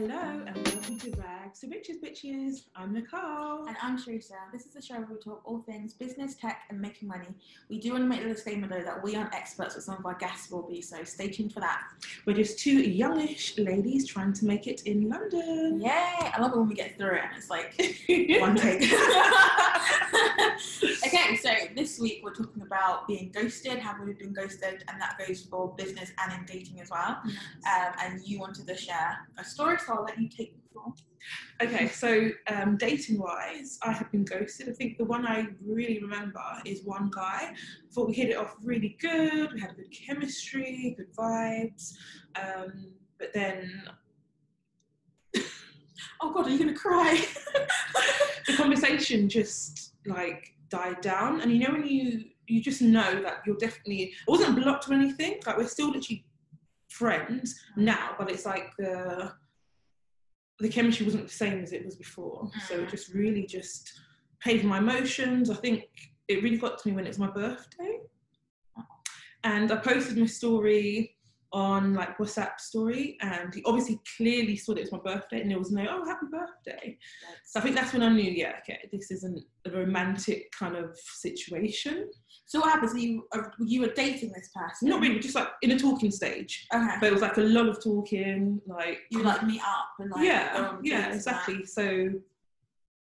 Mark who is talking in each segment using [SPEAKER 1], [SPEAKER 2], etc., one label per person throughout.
[SPEAKER 1] Hello to Riches Bitches. I'm Nicole.
[SPEAKER 2] And I'm Teresa. This is the show where we talk all things business, tech, and making money. We do want to make the disclaimer though that we aren't experts, but some of our guests will be, so stay tuned for that.
[SPEAKER 1] We're just two youngish ladies trying to make it in London.
[SPEAKER 2] Yay! I love it when we get through it and it's like one take. okay, so this week we're talking about being ghosted, how we've been ghosted, and that goes for business and in dating as well. Um, and you wanted to share a story, so I'll let you take the floor.
[SPEAKER 1] Okay, so um, dating wise, I have been ghosted. I think the one I really remember is one guy. Thought we hit it off really good. We had good chemistry, good vibes. Um, but then
[SPEAKER 2] Oh god, are you gonna cry?
[SPEAKER 1] the conversation just like died down. And you know when you you just know that you're definitely it wasn't blocked or anything. Like we're still literally friends now, but it's like the the chemistry wasn't the same as it was before. So it mm. just really just played my emotions. I think it really got to me when it was my birthday. And I posted my story on like WhatsApp story and he obviously clearly saw that it was my birthday and there was no oh happy birthday. So I think that's when I knew, yeah, okay, this isn't a romantic kind of situation.
[SPEAKER 2] So what happens? You uh, you were dating this person?
[SPEAKER 1] Not really, just like in a talking stage.
[SPEAKER 2] Okay.
[SPEAKER 1] But it was like a lot of talking, like
[SPEAKER 2] you like meet up and like
[SPEAKER 1] yeah, yeah, exactly. So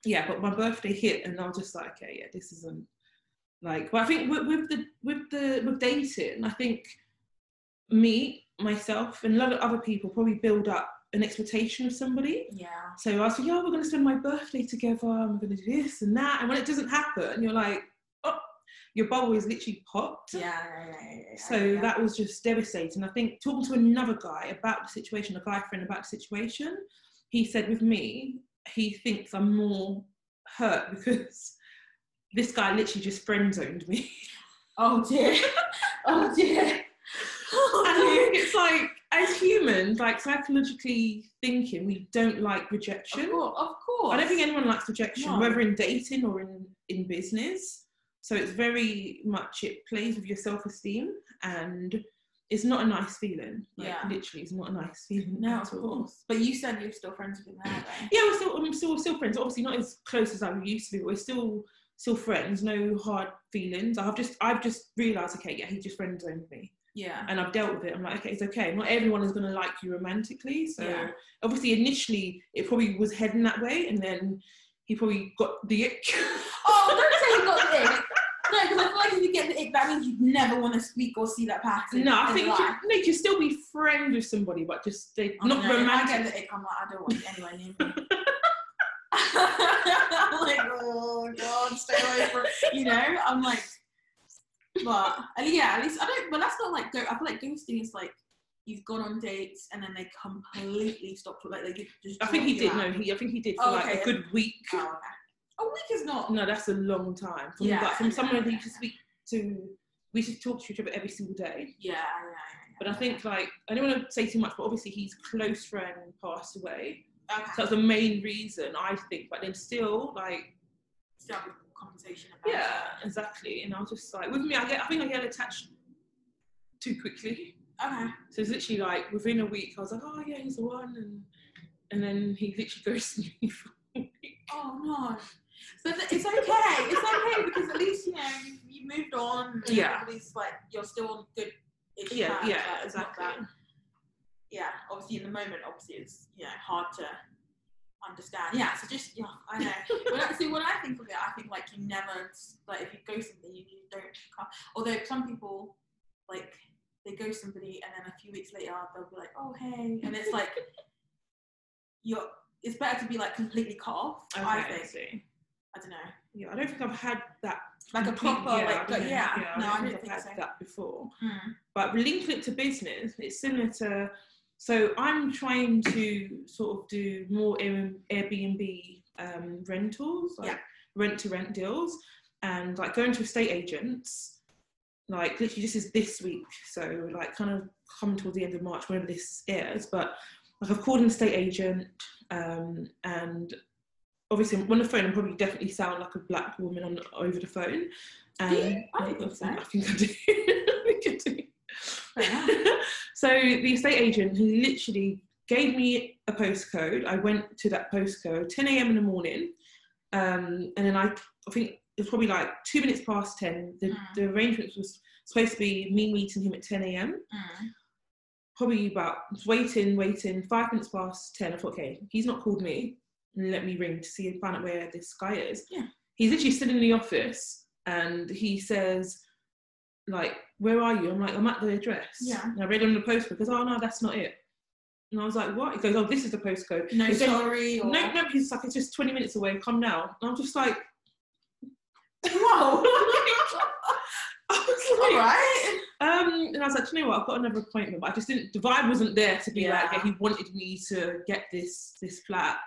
[SPEAKER 1] yeah, but my birthday hit and I was just like, okay, yeah, this isn't like. But I think with, with the with the with dating, I think me myself and a lot of other people probably build up an expectation of somebody.
[SPEAKER 2] Yeah.
[SPEAKER 1] So I was like, yeah, we're going to spend my birthday together and we're going to do this and that. And when it doesn't happen, you're like, your bubble is literally popped.
[SPEAKER 2] Yeah,
[SPEAKER 1] So
[SPEAKER 2] yeah.
[SPEAKER 1] that was just devastating. I think talking to another guy about the situation, a guy friend about the situation, he said with me, he thinks I'm more hurt because this guy literally just friend zoned me.
[SPEAKER 2] Oh dear. oh dear.
[SPEAKER 1] Oh, and I
[SPEAKER 2] Oh
[SPEAKER 1] think it's like, as humans, like psychologically thinking, we don't like rejection.
[SPEAKER 2] Of course, of course.
[SPEAKER 1] I don't think anyone likes rejection,
[SPEAKER 2] No.
[SPEAKER 1] whether in dating or in, in business. So it's very much, it plays with your self esteem and it's not a nice feeling. Like,
[SPEAKER 2] Yeah.
[SPEAKER 1] Literally, it's not a nice feeling.
[SPEAKER 2] No,
[SPEAKER 1] at
[SPEAKER 2] of
[SPEAKER 1] all.
[SPEAKER 2] course. But you said you're still friends with him now, right?
[SPEAKER 1] Yeah, we're still, I'm still, still friends. Obviously, not as close as I used to be, but we're still still friends. No hard feelings. I've just I've just realised, okay, yeah, he just friend zoned me,
[SPEAKER 2] Yeah.
[SPEAKER 1] and I've dealt with it. I'm like, okay, it's okay. Not everyone is gonna like you romantically. So
[SPEAKER 2] Yeah.
[SPEAKER 1] obviously, initially, it probably was heading that way, and then he probably got the ick.
[SPEAKER 2] Oh, don't say you got the ick. No, because I feel like if you get the ick, that means you'd never want to speak or see that person.
[SPEAKER 1] no, I think you,
[SPEAKER 2] life.
[SPEAKER 1] no, you still be friends with somebody, but just they
[SPEAKER 2] Oh,
[SPEAKER 1] not
[SPEAKER 2] no, if I
[SPEAKER 1] romantic.
[SPEAKER 2] get the ick, I'm like, I don't want you anywhere near me. I'm like, oh god, stay away from you know. I'm like, but yeah, at least I don't. But that's not like go. I feel like ghosting is like you've gone on dates and then they completely stopped. Like they just.
[SPEAKER 1] I think he did.
[SPEAKER 2] you
[SPEAKER 1] No, he I think he did for
[SPEAKER 2] Oh,
[SPEAKER 1] like
[SPEAKER 2] okay.
[SPEAKER 1] a good week.
[SPEAKER 2] Oh, okay. A week is not.
[SPEAKER 1] No, that's a long time. From,
[SPEAKER 2] Yeah,
[SPEAKER 1] like, from someone that you to speak to, we to talk to each other every single day.
[SPEAKER 2] Yeah, yeah, yeah.
[SPEAKER 1] But I think like I don't want to say too much, but obviously his close friend passed away.
[SPEAKER 2] Okay.
[SPEAKER 1] So that's the main reason I think. But then still, like
[SPEAKER 2] Still have a conversation about
[SPEAKER 1] yeah, exactly. And I was just like, with me, I get I think I get attached too quickly.
[SPEAKER 2] Okay.
[SPEAKER 1] So it's literally like within a week, I was like, oh yeah, he's the one, and and then he literally ghosted me for a week.
[SPEAKER 2] Oh no. But th- it's okay. It's okay because at least you know you, you moved on.
[SPEAKER 1] Yeah.
[SPEAKER 2] least like you're still on good.
[SPEAKER 1] Yeah, yeah,
[SPEAKER 2] like,
[SPEAKER 1] exactly.
[SPEAKER 2] yeah. Obviously, in the moment, obviously, it's you know hard to understand. Yeah. So just yeah, I know. when I, see, when I think of it, I think like you never like if you go something, you, you don't. Come. Although some people like they go somebody and then a few weeks later they'll be like, oh hey, and it's like you're. It's better to be like completely cut off. I
[SPEAKER 1] Okay,
[SPEAKER 2] think.
[SPEAKER 1] see.
[SPEAKER 2] I don't know.
[SPEAKER 1] Yeah, I don't think I've had that
[SPEAKER 2] Like a proper,
[SPEAKER 1] yeah,
[SPEAKER 2] like,
[SPEAKER 1] I don't
[SPEAKER 2] yeah, no,
[SPEAKER 1] I
[SPEAKER 2] I
[SPEAKER 1] think
[SPEAKER 2] think
[SPEAKER 1] I've
[SPEAKER 2] so.
[SPEAKER 1] had that before.
[SPEAKER 2] Hmm.
[SPEAKER 1] But linking it to business, it's similar to. So I'm trying to sort of do more Airbnb um, rentals, like
[SPEAKER 2] Yeah.
[SPEAKER 1] rent to rent deals, and like going to estate agents. Like literally, this is this week, so like kind of coming towards the end of March, whenever this airs. But like I've called an estate agent, um, and obviously on the phone, I probably definitely sound like a black woman on over the phone. Um?
[SPEAKER 2] I think so.
[SPEAKER 1] I think I do. I think I do. So the estate agent, he literally gave me a postcode. I went to that postcode, 10 a.m. in the morning, um, and then I, I think it was probably like two minutes past 10. The,
[SPEAKER 2] Mm.
[SPEAKER 1] the arrangement was supposed to be me meeting him at 10 a.m.
[SPEAKER 2] Mm.
[SPEAKER 1] Probably about waiting, waiting. Five minutes past 10. I thought, okay, he's not called me. Let me ring to see and find out where this guy is.
[SPEAKER 2] Yeah.
[SPEAKER 1] He's literally sitting in the office, and he says, like, where are you? I'm like, I'm at the address.
[SPEAKER 2] Yeah.
[SPEAKER 1] And I read him the postcode because, oh no, that's not it. And I was like, what? He goes, oh, this is the postcode.
[SPEAKER 2] No sorry. Or...
[SPEAKER 1] No, no, he's like, it's just 20 minutes away. Come now. And I'm just like, I was like,
[SPEAKER 2] All right.
[SPEAKER 1] Um, and I was like, "Do you know what? I've got another appointment, but I just didn't. The vibe wasn't there to be like,
[SPEAKER 2] Yeah.
[SPEAKER 1] yeah, he wanted me to get this this flat,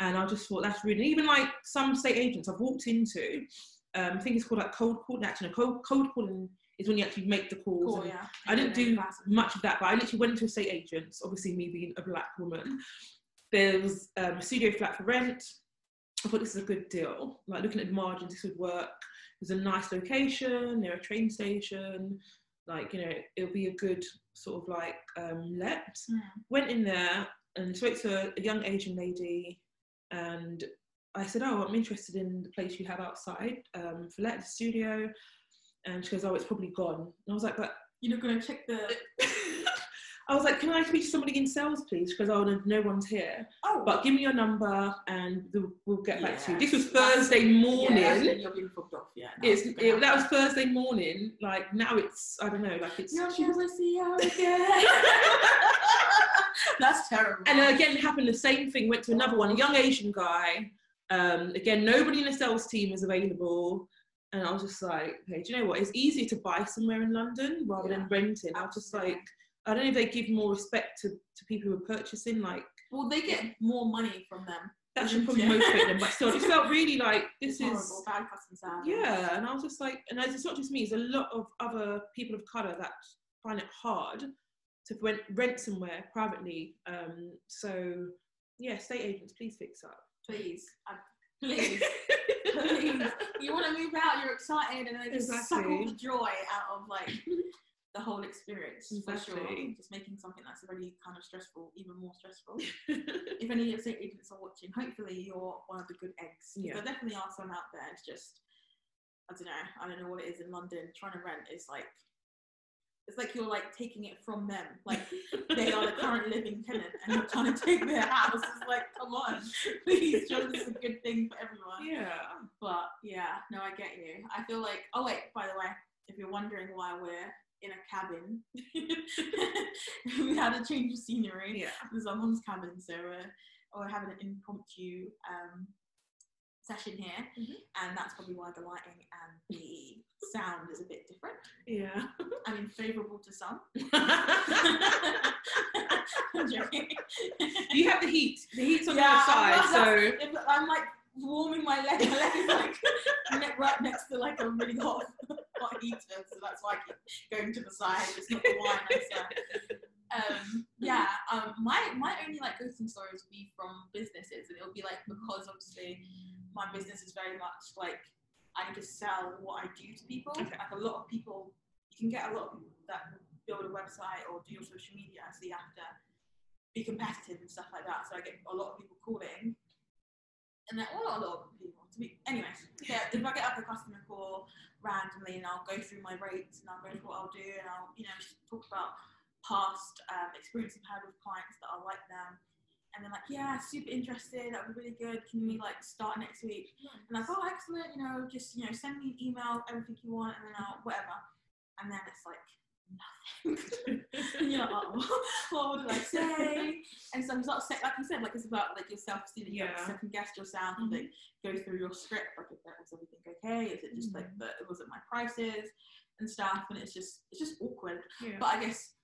[SPEAKER 1] and I just thought that's really even like some state agents I've walked into. Um, I think it's called like cold calling. Actually, no, cold cold calling is when you actually make the calls.
[SPEAKER 2] Cool,
[SPEAKER 1] and
[SPEAKER 2] yeah.
[SPEAKER 1] I didn't do much of that, but I literally went to estate agents. Obviously, me being a black woman, there was um, a studio flat for rent. I thought this is a good deal. Like looking at the margins, this would work. There's a nice location near a train station. Like you know, it'll be a good sort of like um, let.
[SPEAKER 2] Mm.
[SPEAKER 1] Went in there and spoke to a young Asian lady, and I said, "Oh, I'm interested in the place you have outside um, for let the studio." And she goes, "Oh, it's probably gone." And I was like, "But
[SPEAKER 2] You're not gonna check the.
[SPEAKER 1] I was like, can I speak to somebody in sales, please? Because oh, no, no one's here.
[SPEAKER 2] Oh,
[SPEAKER 1] But give me your number and we'll, get back to you. This was Thursday morning.
[SPEAKER 2] Yeah, you're being fobbed off. Yeah.
[SPEAKER 1] it's it, that was. Thursday morning. Like now it's I don't know. Like it's
[SPEAKER 2] You'll never see her again. That's terrible.
[SPEAKER 1] and again it happened the same thing. Went to another one, a young Asian guy. Um, again, nobody in the sales team is available. And I was just like, hey, do you know what? It's easier to buy somewhere in London rather than renting. I was just like, I don't know if they give more respect to, to people who are purchasing. Like
[SPEAKER 2] well, they get more money from them.
[SPEAKER 1] that should probably motivate them. But still, it just felt really like this
[SPEAKER 2] horrible.
[SPEAKER 1] is
[SPEAKER 2] bad customer service.
[SPEAKER 1] yeah. And I was just like, and it's not just me. It's a lot of other people of color that find it hard to rent, rent somewhere privately. Um, so yeah, state agents, please fix up.
[SPEAKER 2] Please, I, please, please. You want to move out? You're excited, and then just suck all the joy out of like the whole experience for sure. Just making something that's already kind of stressful even more stressful. if any estate agents are watching, hopefully you're one of the good eggs.
[SPEAKER 1] Yeah.
[SPEAKER 2] There definitely are some out there. It's just, I don't know. I don't know what it is in London. Trying to rent is like, it's like you're like taking it from them. Like they are the current living tenant, and you're trying to take their house. It's like, come on, please, show this is a good thing for everyone.
[SPEAKER 1] yeah.
[SPEAKER 2] But yeah, no, I get you. I feel like, oh wait, by the way, if you're wondering why we're in a cabin, we had a change of scenery
[SPEAKER 1] Yeah.
[SPEAKER 2] our mum's cabin, so uh, we're having an impromptu um, session here,
[SPEAKER 1] Mhm.
[SPEAKER 2] and that's probably why the lighting and the sound is a bit different.
[SPEAKER 1] Yeah.
[SPEAKER 2] I mean, favourable to some. I'm joking.
[SPEAKER 1] you have the heat. The heat's on
[SPEAKER 2] Yeah,
[SPEAKER 1] the outside,
[SPEAKER 2] not-
[SPEAKER 1] so
[SPEAKER 2] I'm like warming my leg. My leg is like right next to like a really hot, so that's why I keep going to the side. It's not the wine. Uh, um, yeah. Um, my my only like ghosting stories would be from businesses, and it'll be like because obviously my business is very much like I need to sell what I do to people.
[SPEAKER 1] Okay.
[SPEAKER 2] Like a lot of people, you can get a lot of people that build a website or do your social media, so you have to be competitive and stuff like that. So I get a lot of people calling. And well, not a lot of people. To be, anyways, yeah, if I get up a customer call randomly and I'll go through my rates and I'll go through what I'll do and I'll, you know, talk about past um, experience I've had with clients that are like them. And they're like, yeah, super interested. That would be really good. Can we like start next week? And like, oh, excellent. You know, just you know, send me an email, everything you want, and then I'll whatever. And then it's like nothing. and you're like, oh, what would I say? And so it's not say, like you said, like it's about like your self esteem. You
[SPEAKER 1] Yeah.
[SPEAKER 2] second guess yourself.
[SPEAKER 1] Mhm.
[SPEAKER 2] Like go through your script. Like, if that was everything okay? Is it just like
[SPEAKER 1] Mhm.
[SPEAKER 2] the was it my prices and stuff? And it's just it's just awkward.
[SPEAKER 1] yeah.
[SPEAKER 2] But I guess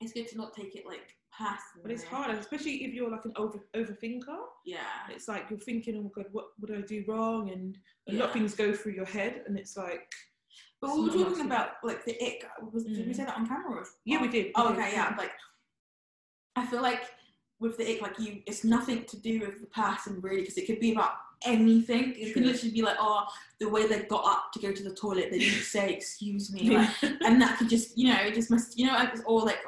[SPEAKER 2] it's good to not take it like personally.
[SPEAKER 1] But it's hard, especially if you're like an over overthinker.
[SPEAKER 2] Yeah.
[SPEAKER 1] It's like you're thinking, oh my god, what would I do wrong? And a lot of things go through your head, and it's like,
[SPEAKER 2] But we were talking about like the ick. Was, Did we
[SPEAKER 1] Mm.
[SPEAKER 2] say that on camera? Or
[SPEAKER 1] yeah, we did. we
[SPEAKER 2] Oh,
[SPEAKER 1] did,
[SPEAKER 2] okay, yeah. Like, I feel like with the ick, like you, it's nothing to do with the person really, because it could be about anything. It could literally be like, oh, the way they got up to go to the toilet, they didn't say excuse me, like, and that could just, you know, it just must, you know, like, or like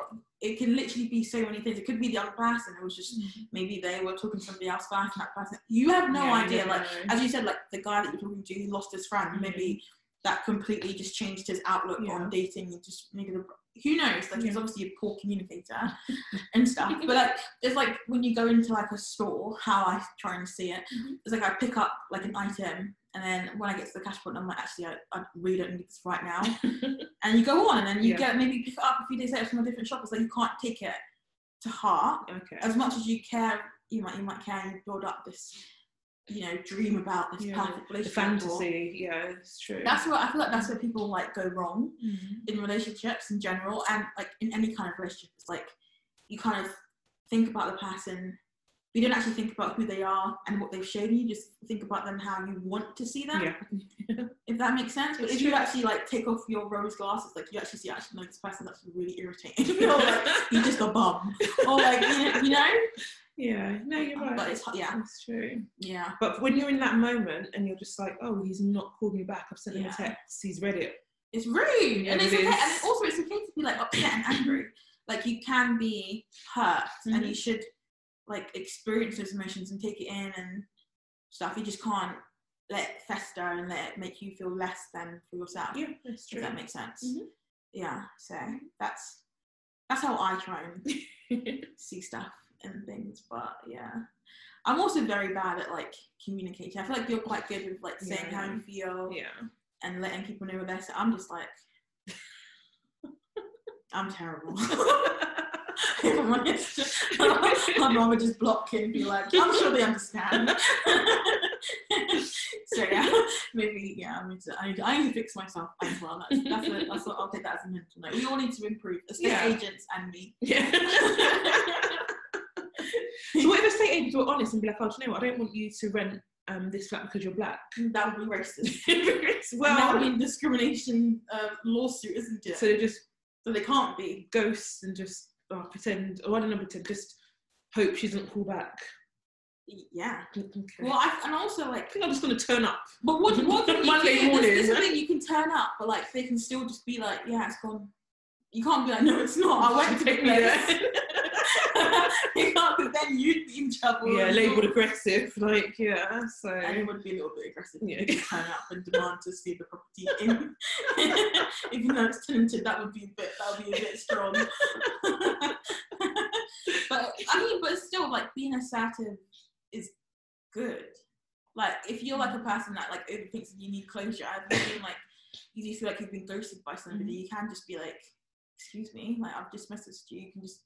[SPEAKER 2] it can literally be so many things. It could be the other person. It was just maybe they were talking to somebody else first, and that person. You have no
[SPEAKER 1] Yeah,
[SPEAKER 2] idea. Like
[SPEAKER 1] know.
[SPEAKER 2] as you said, like the guy that you're talking to, he lost his friend.
[SPEAKER 1] Mhm.
[SPEAKER 2] Maybe that completely just changed his outlook
[SPEAKER 1] Yeah.
[SPEAKER 2] on dating and just who knows? Like he's obviously a poor communicator and stuff. But like it's like when you go into like a store, how I try and see it.
[SPEAKER 1] Mhm.
[SPEAKER 2] It's like I pick up like an item and then when I get to the cash point, I'm like, actually, I, I really don't need this right now. and you go on and then you
[SPEAKER 1] Yeah.
[SPEAKER 2] get maybe pick it up a few days later from a different shop. It's like you can't take it to heart
[SPEAKER 1] okay.
[SPEAKER 2] as much as you care. You might you might care and you build up this, you know, dream about this
[SPEAKER 1] Yeah,
[SPEAKER 2] perfect
[SPEAKER 1] the
[SPEAKER 2] relationship. or-
[SPEAKER 1] fantasy, yeah, it's true.
[SPEAKER 2] That's what I feel like. That's where people like go wrong
[SPEAKER 1] Mhm.
[SPEAKER 2] in relationships in general and like in any kind of relationship it's like you kind of think about the person you don't actually think about who they are and what they've shown you you just think about them how you want to see them
[SPEAKER 1] yeah.
[SPEAKER 2] if that makes sense but
[SPEAKER 1] It's
[SPEAKER 2] if you actually like take off your rose glasses like you actually see actually no this person's actually really irritating or like you're just a bum or like you know, you know?
[SPEAKER 1] Yeah, no, you're right.
[SPEAKER 2] but it's yeah
[SPEAKER 1] That's true.
[SPEAKER 2] yeah
[SPEAKER 1] But when you're in that moment and you're just like, oh, he's not called me back. I've sent him
[SPEAKER 2] Yeah.
[SPEAKER 1] a text. He's read it.
[SPEAKER 2] it's rude
[SPEAKER 1] Yeah,
[SPEAKER 2] and it's
[SPEAKER 1] it
[SPEAKER 2] okay
[SPEAKER 1] is.
[SPEAKER 2] and also it's okay to be like upset and angry like you can be hurt and
[SPEAKER 1] Mhm.
[SPEAKER 2] you should like experience those emotions and take it in and stuff you just can't let it fester and let it make you feel less than for yourself
[SPEAKER 1] Yeah, that's true.
[SPEAKER 2] if that makes sense
[SPEAKER 1] Mhm.
[SPEAKER 2] yeah so that's that's how i try and see stuff and things but yeah i'm also very bad at like communicating i feel like you're quite good with like saying how you feel
[SPEAKER 1] yeah.
[SPEAKER 2] and letting people know what they're saying. I'm just like, I'm terrible. if I'm honest, I'd just block and be like, I'm sure they understand. so yeah, maybe yeah, I need to, I need to, I need to fix myself as well. That's that's, a, that's what I'll take that as a mental note. We all need to improve, estate
[SPEAKER 1] Yeah.
[SPEAKER 2] agents and me.
[SPEAKER 1] Yeah. So what if estate agents were honest and be like, oh, do you know what? I don't want you to rent um, this flat because you're black.
[SPEAKER 2] that would be racist.
[SPEAKER 1] well,
[SPEAKER 2] that would be a discrimination uh, lawsuit, isn't it?
[SPEAKER 1] so they just
[SPEAKER 2] so they can't be.
[SPEAKER 1] ghosts and just oh, pretend, or I don't know, pretend, just hope she doesn't call back.
[SPEAKER 2] Yeah.
[SPEAKER 1] Okay.
[SPEAKER 2] Well, I, and also like I
[SPEAKER 1] think I'm just going to turn up.
[SPEAKER 2] But what, what can you
[SPEAKER 1] Monday
[SPEAKER 2] do?
[SPEAKER 1] morning,
[SPEAKER 2] This, this is the thing, you can turn up, but like they can still just be like, yeah, it's gone. You can't be like, no, it's not. I went to
[SPEAKER 1] Take me there.
[SPEAKER 2] you can't, because then you'd be in trouble.
[SPEAKER 1] yeah, labelled aggressive. Like, yeah, so.
[SPEAKER 2] And it would be a little bit aggressive
[SPEAKER 1] Yeah.
[SPEAKER 2] you turn up and demand to see the property in. Even though it's tenanted, that would be a bit, that would be a bit strong. but I mean, but still, like being assertive is good. Like if you're like a person that like overthinks and you need closure, I feel like you feel like you've been ghosted by somebody, mm-hmm. you can just be like, "Excuse me, like I've just messaged you." You can just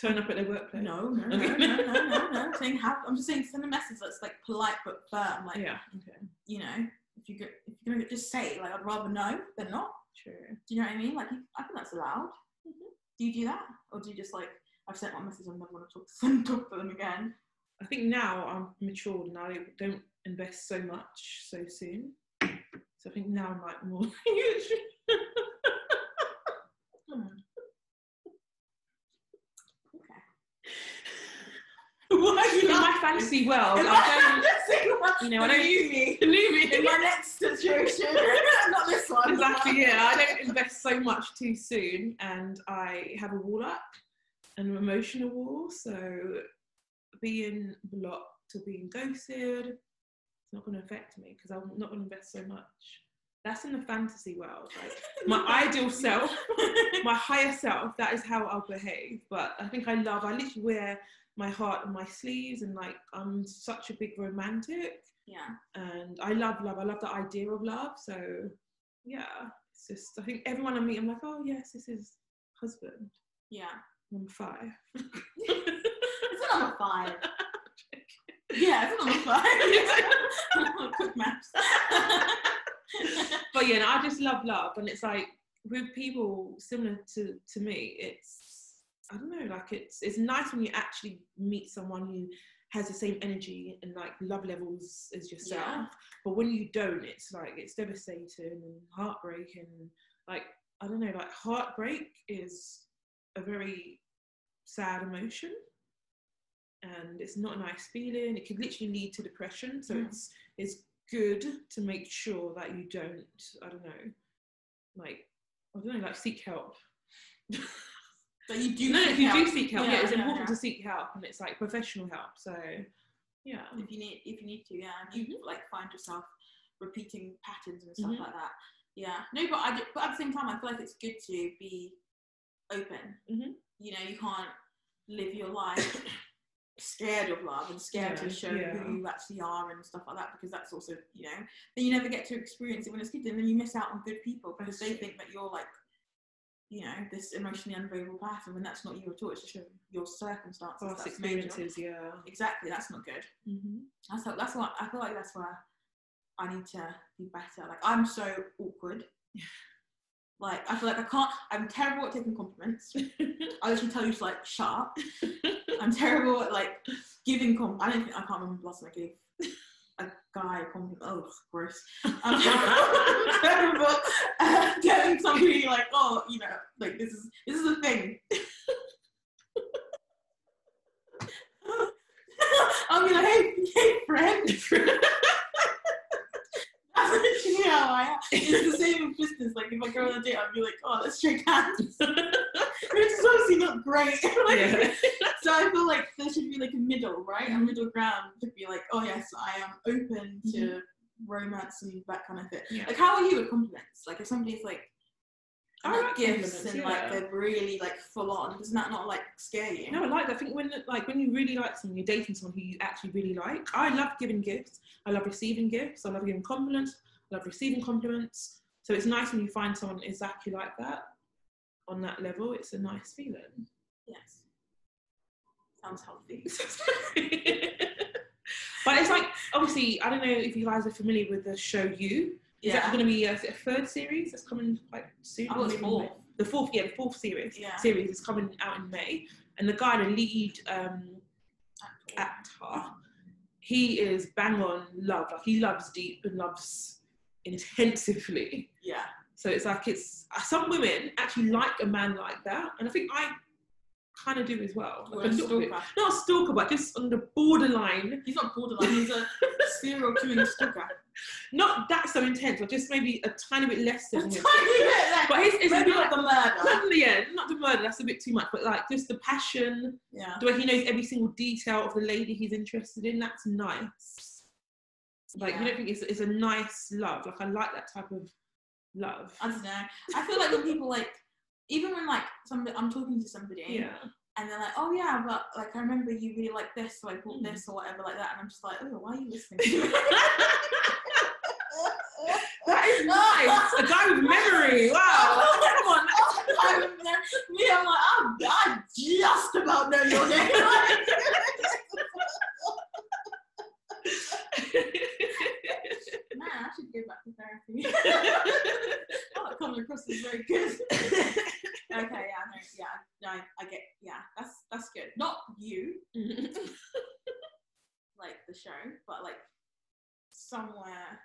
[SPEAKER 1] Turn up at their workplace.
[SPEAKER 2] no, no, no, no, no, no, no. Saying have I'm just saying send a message that's like polite but firm. Like
[SPEAKER 1] Yeah, okay.
[SPEAKER 2] you know, if you go, if you're gonna just say like I'd rather no than not.
[SPEAKER 1] True.
[SPEAKER 2] Do you know what I mean? Like I think that's allowed.
[SPEAKER 1] Mm-hmm.
[SPEAKER 2] Do you do that, or do you just like I've sent one message, I never want to talk to them, talk to them again?
[SPEAKER 1] I think now I'm matured and I don't invest so much so soon. So I think now I'm like more.
[SPEAKER 2] Hmm. Okay.
[SPEAKER 1] Why are you in my fantasy world?
[SPEAKER 2] In
[SPEAKER 1] I
[SPEAKER 2] my-
[SPEAKER 1] don't. You know, I don't.
[SPEAKER 2] Believe me. In my next situation, not this one.
[SPEAKER 1] Exactly. Yeah, I don't invest so much too soon, and I have a wall up, an emotional wall. So being blocked or being ghosted, it's not going to affect me because I'm not going to invest so much. That's in the fantasy world. Like my ideal self, my higher self. That is how I'll behave. But I think I love. I literally wear my heart on my sleeves, and like I'm such a big romantic
[SPEAKER 2] Yeah.
[SPEAKER 1] and I love love. I love the idea of love. So yeah, it's just I think everyone I meet, I'm like, oh yes, this is husband
[SPEAKER 2] Yeah.
[SPEAKER 1] number five.
[SPEAKER 2] It's a number five. Yeah, it's a number five. Quick maths.
[SPEAKER 1] but yeah, no, I just love love, and it's like with people similar to to me, it's I don't know, like it's it's nice when you actually meet someone who has the same energy and like love levels as yourself.
[SPEAKER 2] Yeah.
[SPEAKER 1] But when you don't, it's like it's devastating and heartbreaking. Like I don't know, like heartbreak is a very sad emotion. And it's not a nice feeling. It could literally lead to depression. So
[SPEAKER 2] Mm.
[SPEAKER 1] it's it's good to make sure that you don't, I don't know, like I don't know, like seek help.
[SPEAKER 2] But you do.
[SPEAKER 1] no,
[SPEAKER 2] seek
[SPEAKER 1] if you
[SPEAKER 2] help.
[SPEAKER 1] do seek help, yeah, it's
[SPEAKER 2] yeah,
[SPEAKER 1] important
[SPEAKER 2] yeah.
[SPEAKER 1] to seek help, and it's like professional help. So, yeah,
[SPEAKER 2] if you need if you need to, yeah, and you like find yourself repeating patterns and stuff
[SPEAKER 1] Mhm.
[SPEAKER 2] like that. Yeah, no, but I but at the same time, I feel like it's good to be open.
[SPEAKER 1] Mhm.
[SPEAKER 2] You know, you can't live your life scared of love and scared
[SPEAKER 1] Yeah,
[SPEAKER 2] to show
[SPEAKER 1] yeah.
[SPEAKER 2] who you actually are and stuff like that because that's also you know then you never get to experience it when it's good and then you miss out on good people because they think that you're like you know this emotionally unavailable person when that's not you at all it's just
[SPEAKER 1] True.
[SPEAKER 2] your circumstances
[SPEAKER 1] past
[SPEAKER 2] that's made you.
[SPEAKER 1] experiences, yeah.
[SPEAKER 2] exactly that's not good
[SPEAKER 1] Mm-hmm.
[SPEAKER 2] that's how, that's what I feel like that's where I need to be better. Like I'm so awkward. Like I feel like I can't. I'm terrible at taking compliments. I literally tell you to like shut up. I'm terrible at like giving com. I don't think I can't remember the last time I gave a guy a compliment. Oh, gross. I'm terrible, at uh, telling somebody like, oh, you know, like this is this is a thing. I'll be like, hey, hey, friend. That's literally how I am. It's the same with business. Like if I go on a date, I'd be like, oh, let's shake hands. Is obviously not great. Like,
[SPEAKER 1] yeah.
[SPEAKER 2] So I feel like there should be like a middle, right? A middle ground to be like, oh yes, I am open mm-hmm. to romance and that kind of thing.
[SPEAKER 1] Yeah.
[SPEAKER 2] Like how are you with compliments? Like if somebody's like
[SPEAKER 1] I
[SPEAKER 2] like
[SPEAKER 1] like
[SPEAKER 2] gifts and like they're really like full on, Doesn't that not like scare you?
[SPEAKER 1] No, I like that. I think when like when you really like someone, you're dating someone who you actually really like. I love giving gifts. I love receiving gifts. I love giving compliments. I love receiving compliments. So it's nice when you find someone exactly like that on that level. It's a nice feeling.
[SPEAKER 2] Yes. Sounds healthy.
[SPEAKER 1] but it's like obviously I don't know if you guys are familiar with the show You. Is
[SPEAKER 2] Yeah.
[SPEAKER 1] that going to be a, a third series that's coming quite soon?
[SPEAKER 2] Was
[SPEAKER 1] Maybe The fourth, yeah, the fourth series.
[SPEAKER 2] Yeah.
[SPEAKER 1] Series is coming out in May, and the guy, the lead um, actor, he is bang on love. Like he loves deep and loves intensively.
[SPEAKER 2] Yeah.
[SPEAKER 1] So it's like it's uh, some women actually like a man like that, and I think I kind of do as well. Like
[SPEAKER 2] a
[SPEAKER 1] a little bit. Not a stalker, but just on the borderline.
[SPEAKER 2] He's not borderline, he's a serial killing stalker.
[SPEAKER 1] Not that so intense, but just maybe a tiny bit less than him.
[SPEAKER 2] but
[SPEAKER 1] But his is
[SPEAKER 2] maybe
[SPEAKER 1] not
[SPEAKER 2] not the murder.
[SPEAKER 1] not yeah, not the murder. That's a bit too much. But like just the passion,
[SPEAKER 2] Yeah.
[SPEAKER 1] the way he knows every single detail of the lady he's interested in. That's nice. Like you don't think it's, it's a nice love. Like I like that type of love.
[SPEAKER 2] I don't know. I feel like when people like, even when like somebody, I'm talking to somebody,
[SPEAKER 1] Yeah.
[SPEAKER 2] and they're like, "Oh yeah, but like I remember you really like this, so I bought
[SPEAKER 1] Mm.
[SPEAKER 2] this or whatever like that," and I'm just like, "Oh, why are you listening?" to me?"
[SPEAKER 1] that is nice. A guy with memory. Wow. Come on.
[SPEAKER 2] Me, I'm like, I'm, I just about know your name. Man, I should go back to therapy. oh, coming across is very good. okay, yeah, no, yeah, no, I, get, yeah, that's that's good. Not you, like the show, but like somewhere.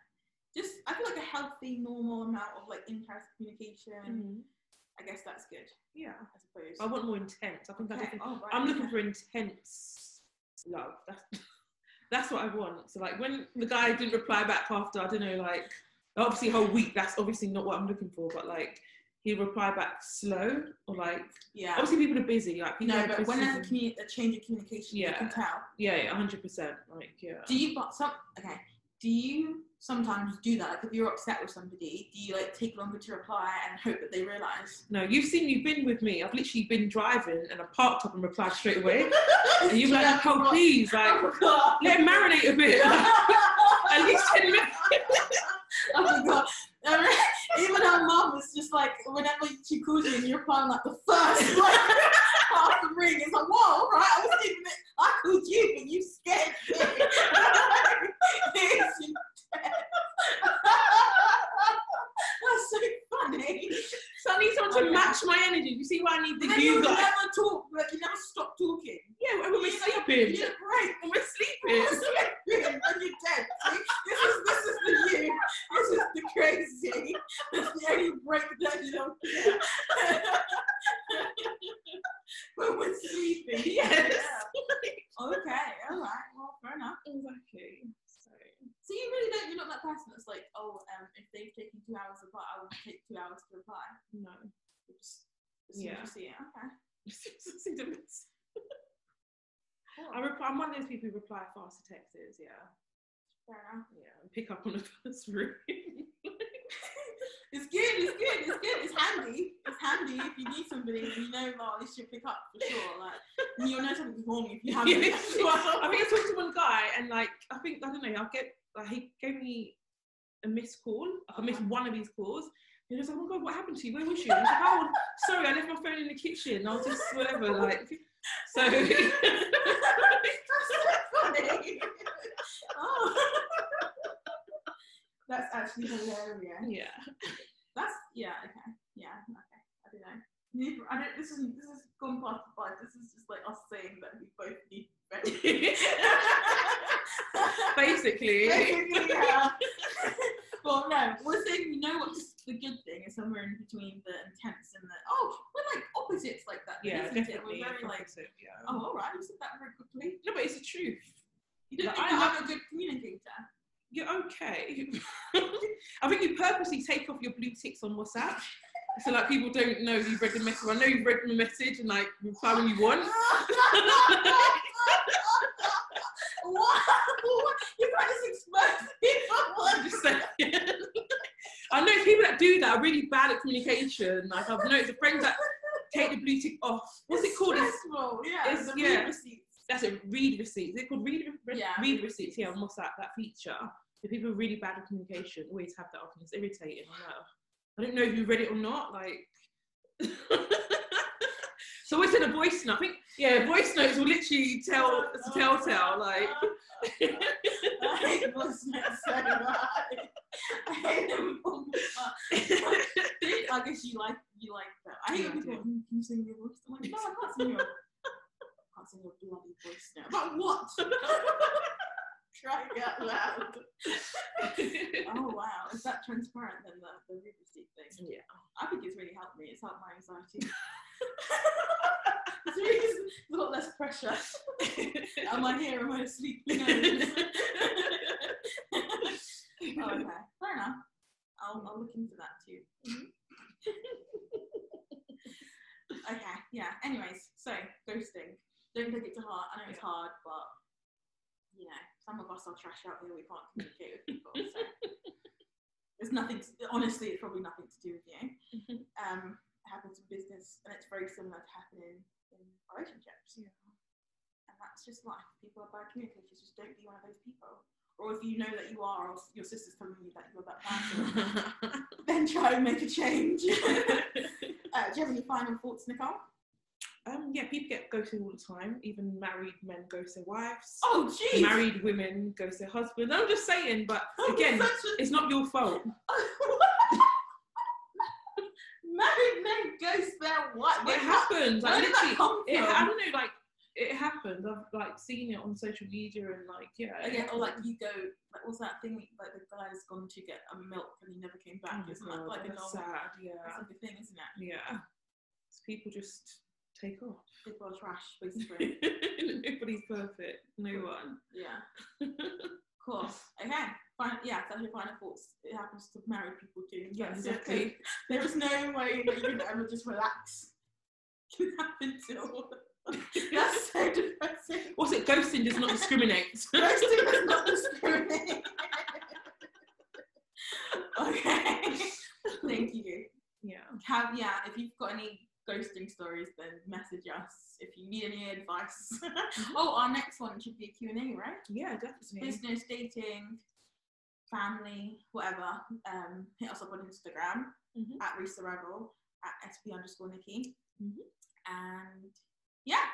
[SPEAKER 2] Just, I feel like a healthy, normal amount of like in-person communication.
[SPEAKER 1] Mhm.
[SPEAKER 2] I guess that's good,
[SPEAKER 1] Yeah.
[SPEAKER 2] I suppose.
[SPEAKER 1] I want more intense. I think I think,
[SPEAKER 2] oh, right.
[SPEAKER 1] I'm looking for intense love. That's that's what I want. So like when the guy didn't reply back after I don't know like obviously a whole week. That's obviously not what I'm looking for. But like he replied back slow or like
[SPEAKER 2] Yeah.
[SPEAKER 1] obviously people are busy. Like people
[SPEAKER 2] No, but when there's a, commu- a change of communication, yeah. you
[SPEAKER 1] Yeah.
[SPEAKER 2] can tell.
[SPEAKER 1] yeah, yeah hundred percent. Like yeah.
[SPEAKER 2] Do you, but some, okay, do you sometimes do that? Like if you're upset with somebody, do you like take longer to reply and hope that they realise?
[SPEAKER 1] No, you've seen you've been with me. I've literally been driving and I parked up and replied straight away. and you're like, oh please, like
[SPEAKER 2] oh, I
[SPEAKER 1] let it marinate a bit. At least ten minutes.
[SPEAKER 2] I forgot. I mean, Even her mum was just like, whenever she calls you and you're like the first, like half the ring, it's like, whoa, all right, I was thinking that I called you, but you scared me. It's intense. That's so funny.
[SPEAKER 1] So I need someone to
[SPEAKER 2] Okay.
[SPEAKER 1] match my energy. You see why I need the
[SPEAKER 2] Then you
[SPEAKER 1] you guys?
[SPEAKER 2] never talk, like you never stop talking.
[SPEAKER 1] Yeah, when we're
[SPEAKER 2] You
[SPEAKER 1] sleeping.
[SPEAKER 2] Yeah, right.
[SPEAKER 1] When we're sleeping.
[SPEAKER 2] and you're dead. See? This is this is the you. This is the crazy. This is the only breakdown you don't get. when we're sleeping.
[SPEAKER 1] Yes.
[SPEAKER 2] Yeah. Okay. All right. Well, fair enough.
[SPEAKER 1] Exactly. So,
[SPEAKER 2] So you really don't. You're not that person that's like, oh, um, if they've taken two hours to reply, I will take two hours to reply.
[SPEAKER 1] no.
[SPEAKER 2] You just, as soon as
[SPEAKER 1] Yeah.
[SPEAKER 2] you see it. Okay.
[SPEAKER 1] the. I reply, I'm one of those people who reply fast to texts, yeah.
[SPEAKER 2] Fair enough.
[SPEAKER 1] Yeah, and pick up on the first ring.
[SPEAKER 2] It's good, it's good, it's good, it's handy. It's handy if you need somebody and you know, oh, this should pick up for sure. Like, you'll know something's wrong if you have it.
[SPEAKER 1] Yeah, I think I talked to one guy and like I think I don't know, I'll get like he gave me a missed call. I missed uh-huh. one of his calls. He was like, Oh my god, what happened to you? Where was you? I was like, oh, sorry, I left my phone in the kitchen. I was just whatever, like so
[SPEAKER 2] That's so funny. oh. That's actually hilarious.
[SPEAKER 1] yeah.
[SPEAKER 2] That's yeah, okay. Yeah, okay. I don't know. I don't this is this is gone past the. This is just like us saying that we both need.
[SPEAKER 1] Basically.
[SPEAKER 2] Basically, yeah. well, no, we're saying we know what's the good thing is somewhere in between the intense and the oh, we're like opposites like that.
[SPEAKER 1] Yeah,
[SPEAKER 2] isn't it?
[SPEAKER 1] definitely.
[SPEAKER 2] We're very like
[SPEAKER 1] yeah.
[SPEAKER 2] oh, all right, you said that very quickly.
[SPEAKER 1] No, but it's the truth.
[SPEAKER 2] You don't
[SPEAKER 1] Like,
[SPEAKER 2] think
[SPEAKER 1] I
[SPEAKER 2] I
[SPEAKER 1] have-
[SPEAKER 2] am a good communicator?
[SPEAKER 1] You're okay. I think you purposely take off your blue ticks on WhatsApp. So like people don't know you've read the message. I know you've read the message and like reply when you want.
[SPEAKER 2] wow, you can't just expose people.
[SPEAKER 1] I'm just saying. I know people that do that are really bad at communication. Like I've noticed the friends that take the blue tick off. What's it called? It's,
[SPEAKER 2] Stressful. Yeah,
[SPEAKER 1] it's-
[SPEAKER 2] the
[SPEAKER 1] yeah.
[SPEAKER 2] read receipts.
[SPEAKER 1] that's it. Read receipts. Is it called read re-
[SPEAKER 2] Yeah,
[SPEAKER 1] read
[SPEAKER 2] read
[SPEAKER 1] receipts? Yeah, on WhatsApp that feature. The people are really bad at communication always have that off, and it's irritating. I'm like, I don't know if you read it or not. Like, so it's in a voice note. I think yeah, voice notes will literally tell it's a telltale. Like,
[SPEAKER 2] I hate voice notes so. I them. all the guess you like you like that. I hate
[SPEAKER 1] Yeah,
[SPEAKER 2] people
[SPEAKER 1] do.
[SPEAKER 2] "Hmm, can you sing your voice. I'm like, no, I can't sing your, I can't sing your bloody voice now. But what? Try it out loud. Oh wow, is that transparent then the, the read receipt thing?
[SPEAKER 1] yeah.
[SPEAKER 2] I think it's really helped me. It's helped my anxiety. it's, really, a lot less pressure. Am I here? Am I asleep? Who knows? oh, okay, fair enough. I'll, I'll look into that too. Mm-hmm. okay, yeah. Anyways, so ghosting. Don't take it to heart. I know it's hard, but you know, some of us are trash out here. We can't communicate with people. So there's nothing. To, honestly, it's probably nothing to do with you. Um, it happens in business, and it's very similar to happening in relationships.
[SPEAKER 1] Yeah.
[SPEAKER 2] And that's just life. People are bad communicators. Just don't be one of those people. Or if you know that you are, or your sister's telling you that you're that person, then try and make a change. uh, do you have any final thoughts, Nicole?
[SPEAKER 1] Um, yeah, people get ghosted all the time. Even married men ghost their wives.
[SPEAKER 2] Oh, jeez.
[SPEAKER 1] Married women ghost their husbands. I'm just saying, but again,
[SPEAKER 2] a-
[SPEAKER 1] it's not your fault.
[SPEAKER 2] Married men ghost their wife.
[SPEAKER 1] It happens.
[SPEAKER 2] Where
[SPEAKER 1] Like
[SPEAKER 2] did that
[SPEAKER 1] literally,
[SPEAKER 2] come
[SPEAKER 1] it,
[SPEAKER 2] from?
[SPEAKER 1] I don't know. Like it happens. I've like seen it on social media and like yeah. it
[SPEAKER 2] Again, or like you go, like what's that thing? Like the guy's gone to get a milk and he never came
[SPEAKER 1] Oh
[SPEAKER 2] back.
[SPEAKER 1] my
[SPEAKER 2] Isn't that like a
[SPEAKER 1] that's
[SPEAKER 2] normal?
[SPEAKER 1] sad.
[SPEAKER 2] That's
[SPEAKER 1] Yeah,
[SPEAKER 2] like a thing, isn't it?
[SPEAKER 1] yeah. People just take off.
[SPEAKER 2] People are trash, basically.
[SPEAKER 1] Nobody's perfect. No one.
[SPEAKER 2] yeah. Cool. Okay. Fine. Yeah, that's your final thoughts. It happens to married people too.
[SPEAKER 1] Yeah, exactly.
[SPEAKER 2] okay. There is no way that you can ever just relax. It can happen to That's so depressing.
[SPEAKER 1] What's it? Ghosting does not discriminate.
[SPEAKER 2] Ghosting does not discriminate. okay. Thank you.
[SPEAKER 1] yeah.
[SPEAKER 2] Have yeah, if you've got any ghosting stories, then message us. If you need any advice. oh, our next one should be a Q&A, right?
[SPEAKER 1] Yeah, definitely.
[SPEAKER 2] Business, dating, family, whatever. Um, hit us up on Instagram
[SPEAKER 1] Mhm.
[SPEAKER 2] at Rebel at sp underscore Nikki.
[SPEAKER 1] Mhm.
[SPEAKER 2] And yeah,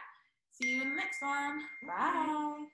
[SPEAKER 2] see you in the next one. Bye.